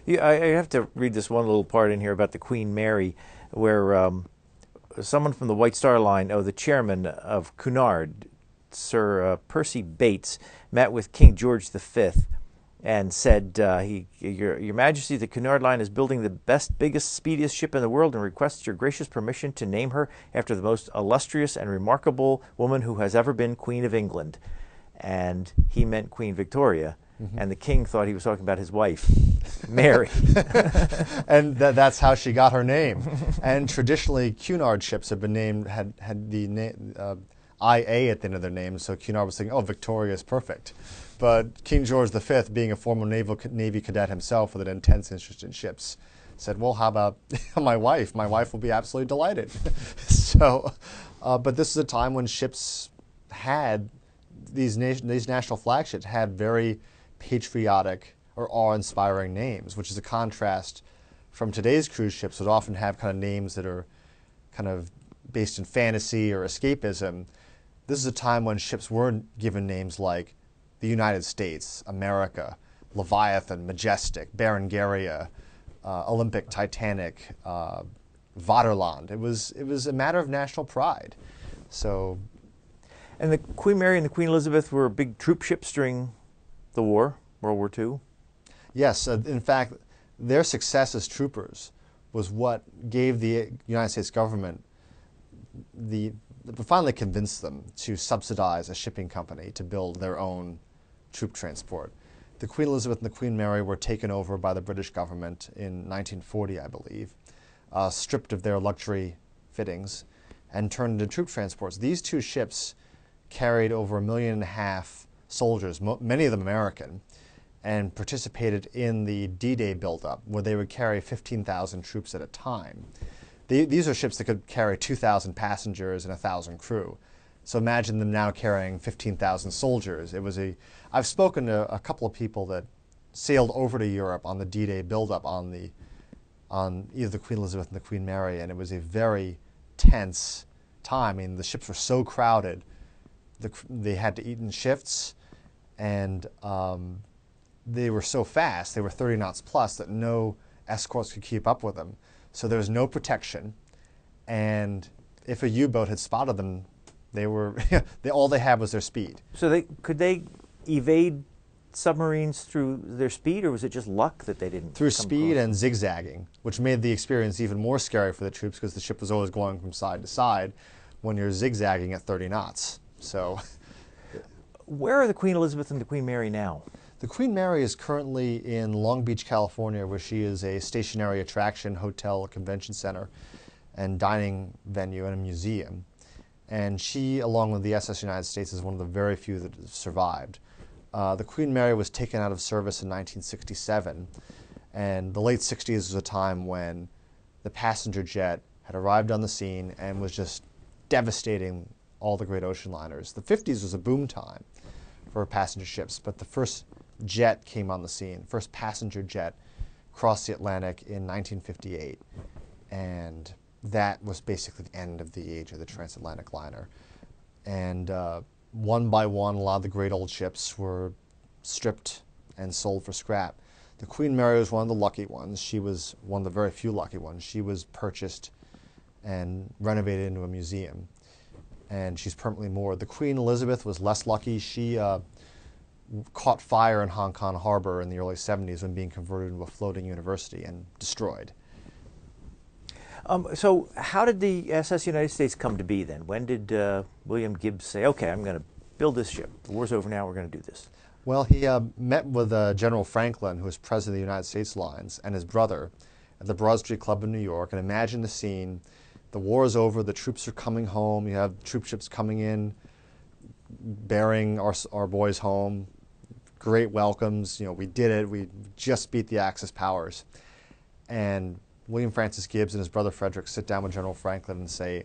Yeah, I, I, have to read this one little part in here about the Queen Mary, where um, someone from the White Star Line, oh, the chairman of Cunard, Sir uh, Percy Bates, met with King George V and said, uh, he, your, your Majesty, the Cunard Line is building the best, biggest, speediest ship in the world and requests your gracious permission to name her after the most illustrious and remarkable woman who has ever been Queen of England. And he meant Queen Victoria. Mm-hmm. And the king thought he was talking about his wife, [LAUGHS] Mary. [LAUGHS] and th- that's how she got her name. and traditionally, Cunard ships have been named, had, had the name, uh, IA at the end of their names, so Cunard was thinking, oh, Victoria is perfect. But King George V, being a former naval, Navy cadet himself with an intense interest in ships, said, well, how about [LAUGHS] my wife? My wife will be absolutely delighted. [LAUGHS] so, uh, but this is a time when ships had, these, these national flagships had very patriotic or awe-inspiring names, which is a contrast from today's cruise ships that often have kind of names that are kind of based in fantasy or escapism. This is a time when ships were given names like the United States, America, Leviathan, Majestic, Berengaria, uh, Olympic, Titanic, uh, Vaterland. It was it was a matter of national pride. So, and the Queen Mary and the Queen Elizabeth were big troop ships during the war, World War II. Yes, uh, in fact, their success as troopers was what gave the United States government the finally convinced them to subsidize a shipping company to build their own troop transport. The Queen Elizabeth and the Queen Mary were taken over by the British government in 1940, I believe, uh, stripped of their luxury fittings, and turned into troop transports. These two ships carried over a million and a half soldiers, many of them American, and participated in the D-Day buildup, where they would carry 15,000 troops at a time. The, these are ships that could carry 2,000 passengers and 1,000 crew. So imagine them now carrying 15,000 soldiers. It was a. I've spoken to a couple of people that sailed over to Europe on the D-Day buildup on the, on either the Queen Elizabeth and the Queen Mary, and it was a very tense time. I mean, the ships were so crowded, the, they had to eat in shifts, and um, they were so fast. They were 30 knots plus that no escorts could keep up with them. So there was no protection, and if a U-boat had spotted them, they were [LAUGHS] they, all they had was their speed. So they could they evade submarines through their speed, or was it just luck that they didn't? Through speed and zigzagging, which made the experience even more scary for the troops because the ship was always going from side to side when you're zigzagging at 30 knots. So Where are the Queen Elizabeth and the Queen Mary now? The Queen Mary is currently in Long Beach, California, where she is a stationary attraction, hotel, convention center, and dining venue and a museum. And she, along with the SS United States, is one of the very few that have survived. Uh, the Queen Mary was taken out of service in 1967, and the late 60s was a time when the passenger jet had arrived on the scene and was just devastating all the great ocean liners. The 50s was a boom time for passenger ships, but the first jet came on the scene, first passenger jet crossed the Atlantic in 1958, and that was basically the end of the age of the transatlantic liner. And uh, one by one, a lot of the great old ships were stripped and sold for scrap. The Queen Mary was one of the lucky ones. She was one of the very few lucky ones. She was purchased and renovated into a museum, and she's permanently moored. The Queen Elizabeth was less lucky. She uh, caught fire in Hong Kong harbor in the early 70s when being converted into a floating university and destroyed. Um, so, how did the SS United States come to be then? When did uh, William Gibbs say, "Okay, I'm going to build this ship. The war's over now. We're going to do this"? Well, he uh, met with uh, General Franklin, who was president of the United States Lines, and his brother at the Broad Street Club in New York. And imagine the scene: the war is over, the troops are coming home. You have troop ships coming in, bearing our our boys home. Great welcomes. You know, we did it. We just beat the Axis powers, and William Francis Gibbs and his brother Frederick sit down with General Franklin and say,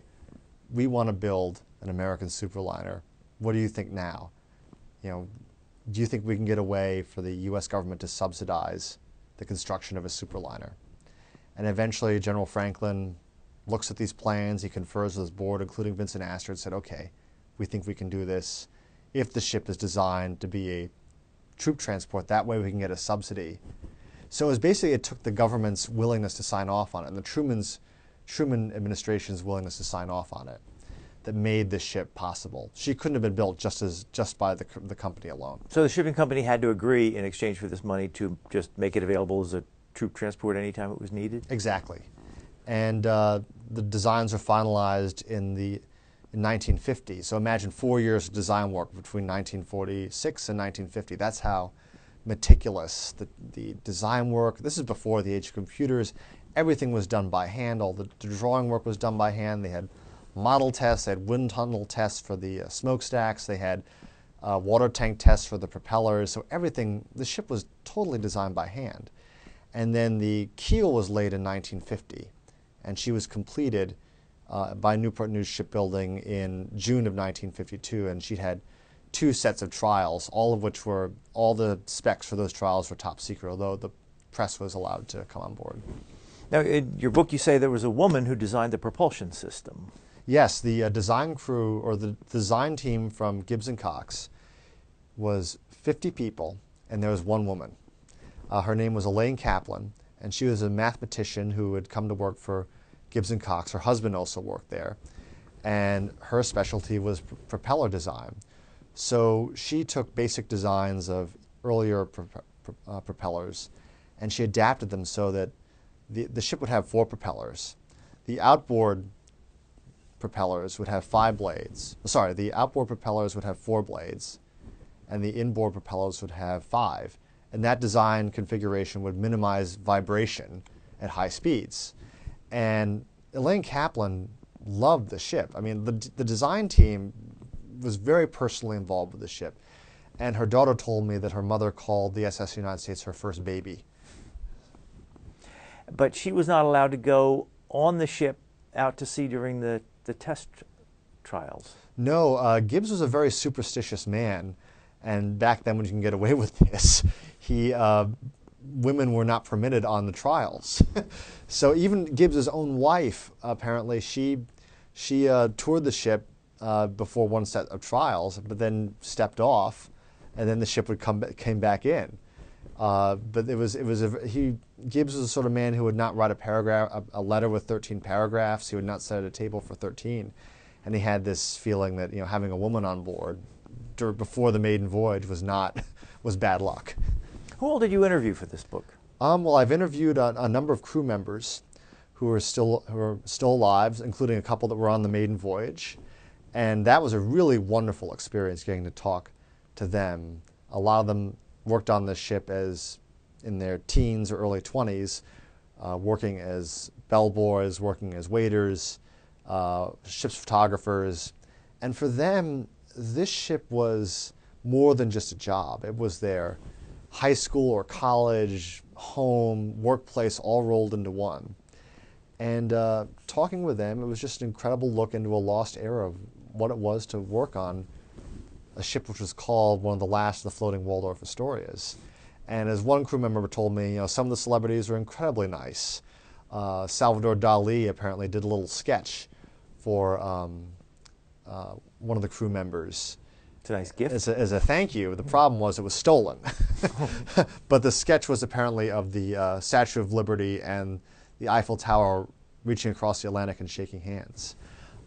"We want to build an American superliner. What do you think now? You know, do you think we can get away for the U.S. government to subsidize the construction of a superliner?" And eventually, General Franklin looks at these plans. He confers with his board, including Vincent Astor, and said, "Okay, we think we can do this. If the ship is designed to be a troop transport, that way we can get a subsidy." So it was basically it took the government's willingness to sign off on it and the Truman's Truman administration's willingness to sign off on it that made this ship possible. She couldn't have been built just as just by the, the company alone. So the shipping company had to agree in exchange for this money to just make it available as a troop transport anytime it was needed. Exactly. And uh, the designs are finalized in the in 1950. So imagine four years of design work between 1946 and 1950. That's how meticulous the, the design work. This is before the age of computers. Everything was done by hand. All the, the drawing work was done by hand. They had model tests. They had wind tunnel tests for the uh, smokestacks. They had uh, water tank tests for the propellers. So everything, the ship was totally designed by hand. And then the keel was laid in 1950, and she was completed uh, by Newport News Shipbuilding in June of 1952, and she'd had two sets of trials, all of which were all the specs for those trials were top secret, although the press was allowed to come on board. Now, in your book, you say there was a woman who designed the propulsion system. Yes, the uh, design crew or the design team from Gibbs and Cox was 50 people, and there was one woman. Uh, her name was Elaine Kaplan, and she was a mathematician who had come to work for Gibbs and Cox. Her husband also worked there, and her specialty was pr- propeller design. So she took basic designs of earlier uh, propellers, and she adapted them so that the, the ship would have four propellers. The outboard propellers would have five blades. Sorry, the outboard propellers would have four blades, and the inboard propellers would have five. And that design configuration would minimize vibration at high speeds. And Elaine Kaplan loved the ship. I mean, the, the design team was very personally involved with the ship. And her daughter told me that her mother called the SS United States her first baby. But she was not allowed to go on the ship out to sea during the, the test trials. No, uh, Gibbs was a very superstitious man. And back then, when you can get away [LAUGHS] with this, he uh, women were not permitted on the trials. [LAUGHS] so even Gibbs's own wife, apparently, she she uh, toured the ship uh, before one set of trials, but then stepped off, and then the ship would come came back in. Uh, but it was it was a, he Gibbs was the sort of man who would not write a paragraph a, a, letter with 13 paragraphs. He would not sit at a table for 13, and he had this feeling that you know having a woman on board before the maiden voyage was not [LAUGHS] was bad luck. Who all did you interview for this book? Um, well, I've interviewed a, a, number of crew members who are still who are still alive, including a couple that were on the maiden voyage, and that was a really wonderful experience getting to talk to them. A lot of them worked on the ship as in their teens or early 20s, uh, working as bellboys, working as waiters, uh, ship's photographers, and for them, this ship was more than just a job. It was their high school or college, home, workplace, all rolled into one. And uh, talking with them, it was just an incredible look into a lost era of what it was to work on a ship which was called one of the last of the floating Waldorf Astorias. And as one crew member told me, you know, some of the celebrities were incredibly nice. Uh, Salvador Dali apparently did a little sketch for um, uh, one of the crew members it's a nice gift. As a, as a thank you. The problem was it was stolen. [LAUGHS] but the sketch was apparently of the uh, Statue of Liberty and the Eiffel Tower reaching across the Atlantic and shaking hands.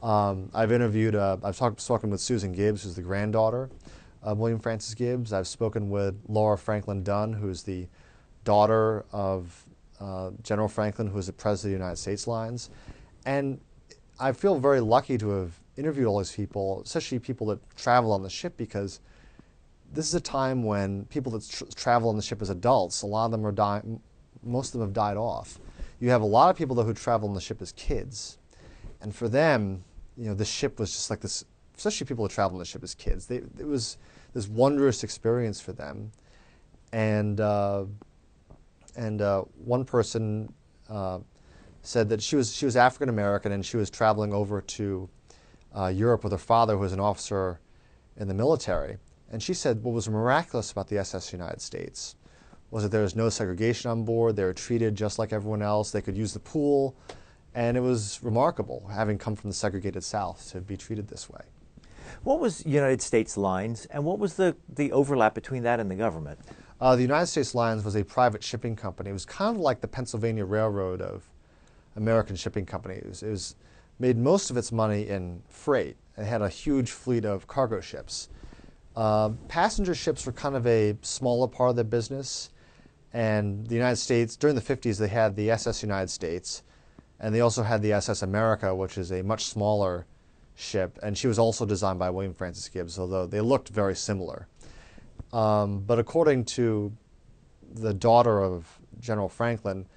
Um, I've interviewed, uh, I've talked, spoken with Susan Gibbs, who's the granddaughter of William Francis Gibbs. I've spoken with Laura Franklin Dunn, who's the daughter of uh, General Franklin, who was the president of the United States Lines. And I feel very lucky to have interviewed all these people, especially people that travel on the ship, because this is a time when people that tr- travel on the ship as adults, a lot of them are dying, most of them have died off. You have a lot of people though who travel on the ship as kids, and for them, you know, the ship was just like this. Especially people who travel on the ship as kids, they, it was this wondrous experience for them, and uh, and uh, one person uh, said that she was she was African American and she was traveling over to uh, Europe with her father, who was an officer in the military. And she said what was miraculous about the SS United States was that there was no segregation on board. They were treated just like everyone else. They could use the pool. And it was remarkable, having come from the segregated South, to be treated this way. What was United States Lines, and what was the, the overlap between that and the government? Uh, the United States Lines was a private shipping company. It was kind of like the Pennsylvania Railroad of American shipping companies. It was made most of its money in freight. It had a huge fleet of cargo ships. Uh, passenger ships were kind of a smaller part of their business. And the United States, during the 50s, they had the SS United States, and they also had the SS America, which is a much smaller ship. And she was also designed by William Francis Gibbs, although they looked very similar. Um, but according to the daughter of General Franklin,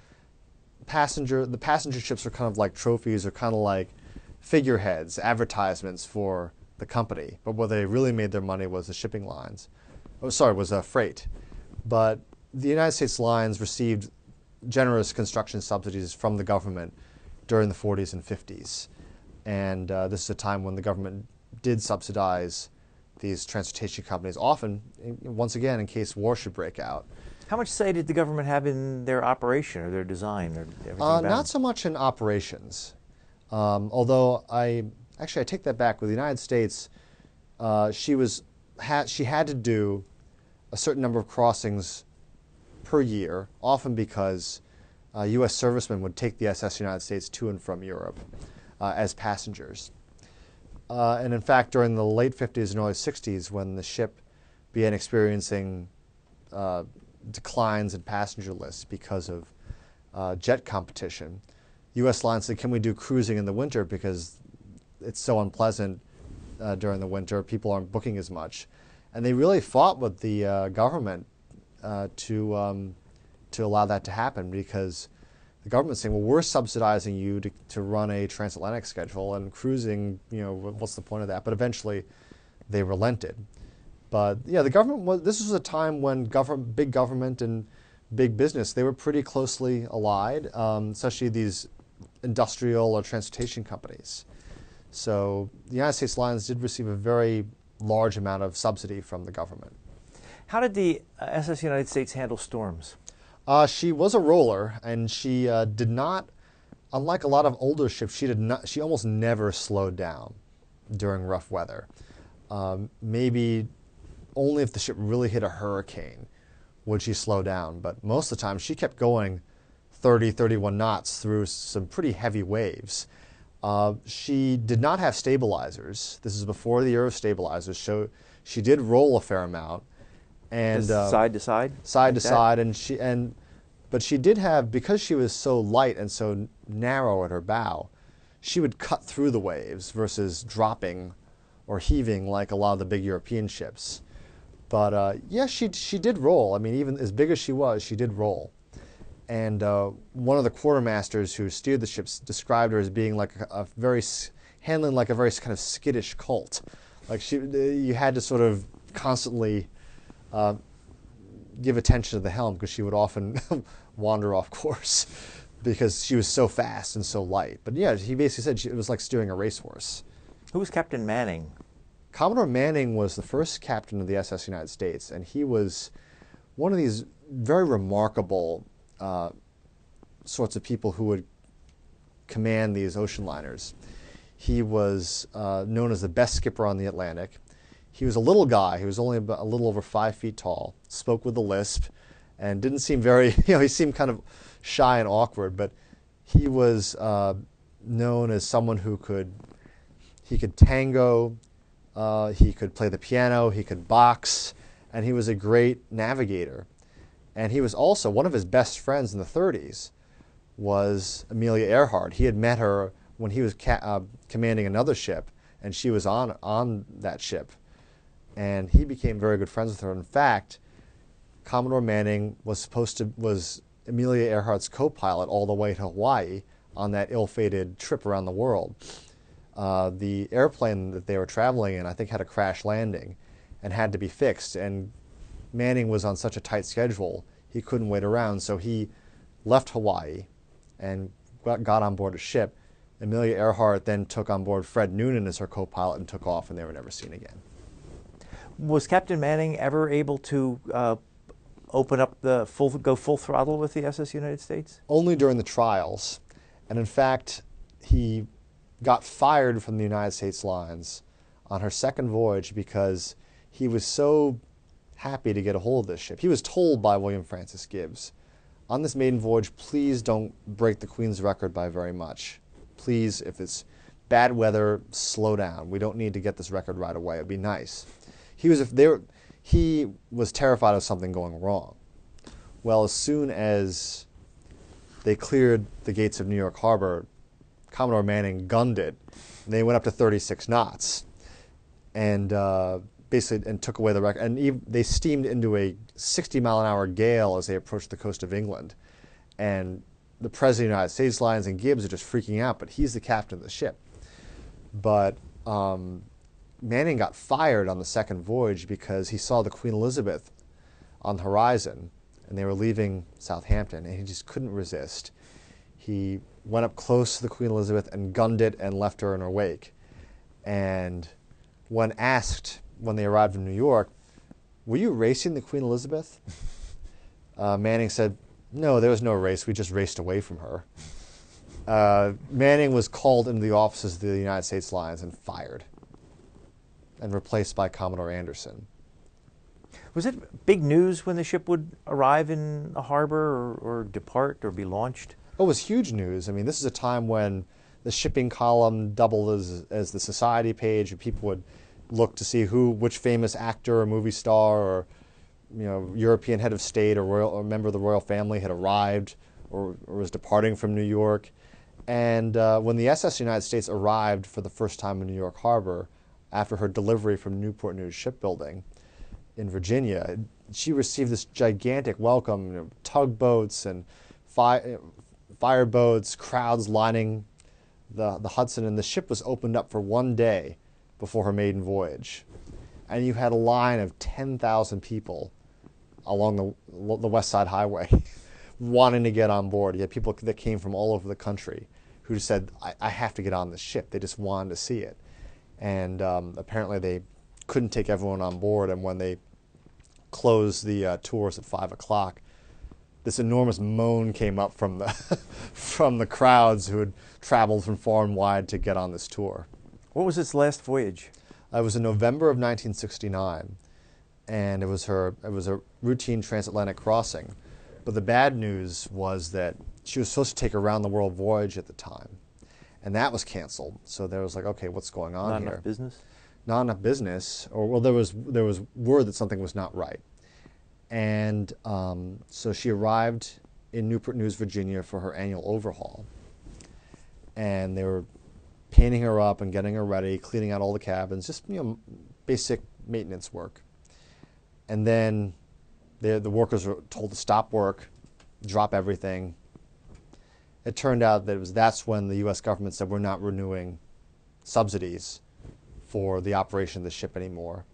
passenger the passenger ships are kind of like trophies or kind of like figureheads, advertisements for the company. But where they really made their money was the shipping lines. Oh, sorry, was uh, freight. But the United States lines received generous construction subsidies from the government during the 40s and 50s. And uh, this is a time when the government did subsidize these transportation companies, often, once again, in case war should break out. How much say did the government have in their operation or their design or everything? Uh, not so much in operations. Um, although I actually I take that back. With the United States, uh, she was had she had to do a certain number of crossings per year, often because uh, U.S. servicemen would take the SS United States to and from Europe uh, as passengers. Uh, and in fact, during the late 50s and early 60s, when the ship began experiencing uh, declines in passenger lists because of uh, jet competition. U.S. lines said, "Can we do cruising in the winter because it's so unpleasant uh, during the winter? People aren't booking as much." And they really fought with the uh, government uh, to um, to allow that to happen because the government saying, well, we're subsidizing you to, to run a transatlantic schedule and cruising, you know, what's the point of that? But eventually they relented. But yeah, the government was, this was a time when government, big government and big business, they were pretty closely allied, um, especially these industrial or transportation companies. So the United States Lines did receive a very large amount of subsidy from the government. How did the uh, SS United States handle storms? Uh, she was a roller, and she uh, did not, unlike a lot of older ships, she did not. She almost never slowed down during rough weather. Um, maybe only if the ship really hit a hurricane would she slow down. But most of the time, she kept going 30, 31 knots through some pretty heavy waves. Uh, she did not have stabilizers. This is before the era of stabilizers. So she did roll a fair amount, and uh, side to side, side like to that? side, and she and but she did have because she was so light and so narrow at her bow, she would cut through the waves versus dropping or heaving like a lot of the big European ships. But uh, yeah, she she did roll. I mean, even as big as she was, she did roll. And uh, one of the quartermasters who steered the ships described her as being like a, a very handling like a very kind of skittish colt. Like she, you had to sort of constantly uh, give attention to the helm because she would often [LAUGHS] wander off course [LAUGHS] because she was so fast and so light. But yeah, he basically said she, it was like steering a racehorse. Who was Captain Manning? Commodore Manning was the first captain of the SS United States, and he was one of these very remarkable uh, sorts of people who would command these ocean liners. He was uh, known as the best skipper on the Atlantic. He was a little guy. He was only about a little over five feet tall. Spoke with a lisp, and didn't seem very. [LAUGHS] You know, he seemed kind of shy and awkward. But he was uh, known as someone who could he could tango, uh, he could play the piano, he could box, and he was a great navigator. And he was also one of his best friends in the 30s was Amelia Earhart. He had met her when he was uh, commanding another ship, and she was on on that ship. And he became very good friends with her. In fact, Commodore Manning was supposed to was Amelia Earhart's co-pilot all the way to Hawaii on that ill-fated trip around the world uh, the airplane that they were traveling in, I think, had a crash landing and had to be fixed. And Manning was on such a tight schedule, he couldn't wait around. So he left Hawaii and got on board a ship. Amelia Earhart then took on board Fred Noonan as her co pilot and took off, and they were never seen again. Was Captain Manning ever able to uh, open up the full, go full throttle with the SS United States? Only during the trials. And in fact, he got fired from the United States lines on her second voyage because he was so happy to get a hold of this ship. He was told by William Francis Gibbs, on this maiden voyage, please don't break the Queen's record by very much. Please, if it's bad weather, slow down. We don't need to get this record right away. It'd be nice. He was, if he was terrified of something going wrong. Well, as soon as they cleared the gates of New York Harbor, Commodore Manning gunned it. They went up to 36 knots, and uh, basically and took away the record. And they steamed into a 60 mile an hour gale as they approached the coast of England, and the president of the United States Lines and Gibbs are just freaking out. But he's the captain of the ship. But um, Manning got fired on the second voyage because he saw the Queen Elizabeth on the horizon, and they were leaving Southampton, and he just couldn't resist. He went up close to the Queen Elizabeth and gunned it and left her in her wake. And when asked when they arrived in New York, were you racing the Queen Elizabeth? [LAUGHS] Uh, Manning said, no, there was no race. We just raced away from her. Uh, Manning was called into the offices of the United States Lines and fired and replaced by Commodore Anderson. Was it big news when the ship would arrive in a harbor or, or depart or be launched? It was huge news. I mean, this is a time when the shipping column doubled as, as the society page, and people would look to see who, which famous actor or movie star or you know European head of state or royal or member of the royal family had arrived or, or was departing from New York. And uh, when the SS United States arrived for the first time in New York Harbor after her delivery from Newport News Shipbuilding in Virginia, she received this gigantic welcome, you know, tugboats and fi- fireboats, crowds lining the, the Hudson, and the ship was opened up for one day before her maiden voyage. And you had a line of 10,000 people along the, the West Side Highway [LAUGHS] wanting to get on board. You had people that came from all over the country who said, I, I have to get on this ship. They just wanted to see it. And um, apparently they couldn't take everyone on board. And when they closed the uh, tours at 5 o'clock, this enormous moan came up from the, [LAUGHS] from the crowds who had traveled from far and wide to get on this tour. What was its last voyage? Uh, it was in November of 1969, and it was her. It was a routine transatlantic crossing. But the bad news was that she was supposed to take a round the world voyage at the time, and that was canceled. So there was like, okay, what's going on Not here? Not enough business. Not enough business, or well, there was there was word that something was not right, and um, so she arrived in Newport News, Virginia, for her annual overhaul, and they were painting her up and getting her ready, cleaning out all the cabins, just you know, basic maintenance work. And then the the workers were told to stop work, drop everything. It turned out that it was that's when the U.S. government said we're not renewing subsidies for the operation of the ship anymore.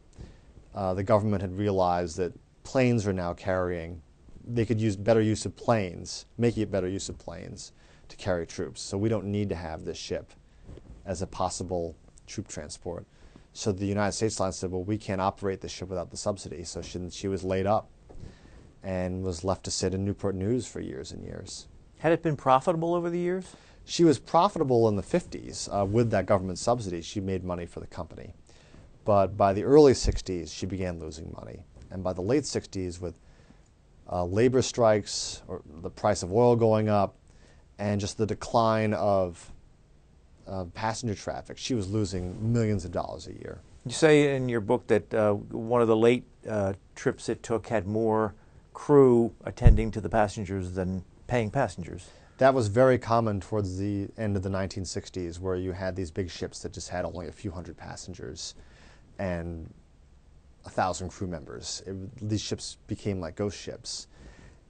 Uh, the government had realized that planes are now carrying, they could use better use of planes, making it better use of planes to carry troops. So we don't need to have this ship as a possible troop transport. So the United States line said, well, we can't operate the ship without the subsidy. So she, she was laid up and was left to sit in Newport News for years and years. Had it been profitable over the years? She was profitable in the 50s uh, with that government subsidy. She made money for the company. But by the early 60s, she began losing money. And by the late 60s, with uh, labor strikes, or the price of oil going up, and just the decline of uh, passenger traffic, she was losing millions of dollars a year. You say in your book that uh, one of the late uh, trips it took had more crew attending to the passengers than paying passengers. That was very common towards the end of the 1960s, where you had these big ships that just had only a few hundred passengers and a thousand crew members. It, these ships became like ghost ships.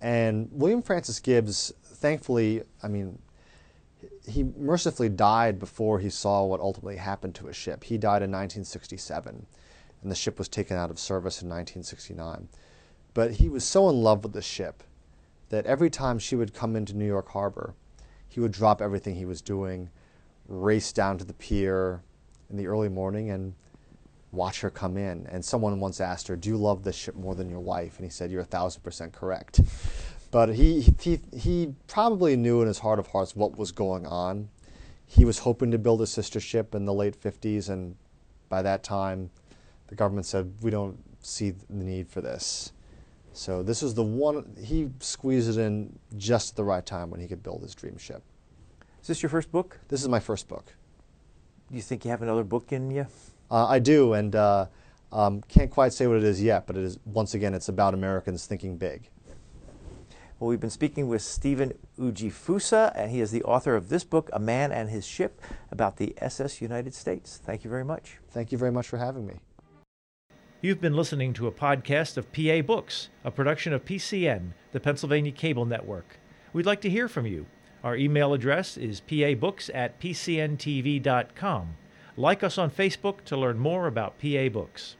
And William Francis Gibbs, thankfully, I mean, he mercifully died before he saw what ultimately happened to his ship. He died in 1967, and the ship was taken out of service in 1969. But he was so in love with the ship that every time she would come into New York Harbor, he would drop everything he was doing, race down to the pier in the early morning, and watch her come in. And someone once asked her, "Do you love this ship more than your wife?" And he said, "You're a thousand percent correct." But he, he he probably knew in his heart of hearts what was going on. He was hoping to build a sister ship in the late 50s, and by that time, the government said, "We don't see the need for this." So this is the one he squeezed it in just at the right time when he could build his dream ship. Is this your first book? This is my first book. Do you think you have another book in you? Uh, I do, and uh, um, can't quite say what it is yet, but it is once again it's about Americans thinking big. Well, we've been speaking with Steven Ujifusa, and he is the author of this book, A Man and His Ship, about the SS United States. Thank you very much. Thank you very much for having me. You've been listening to a podcast of PA Books, a production of PCN, the Pennsylvania Cable Network. We'd like to hear from you. Our email address is pabooks at pcntv.com. Like us on Facebook to learn more about PA Books.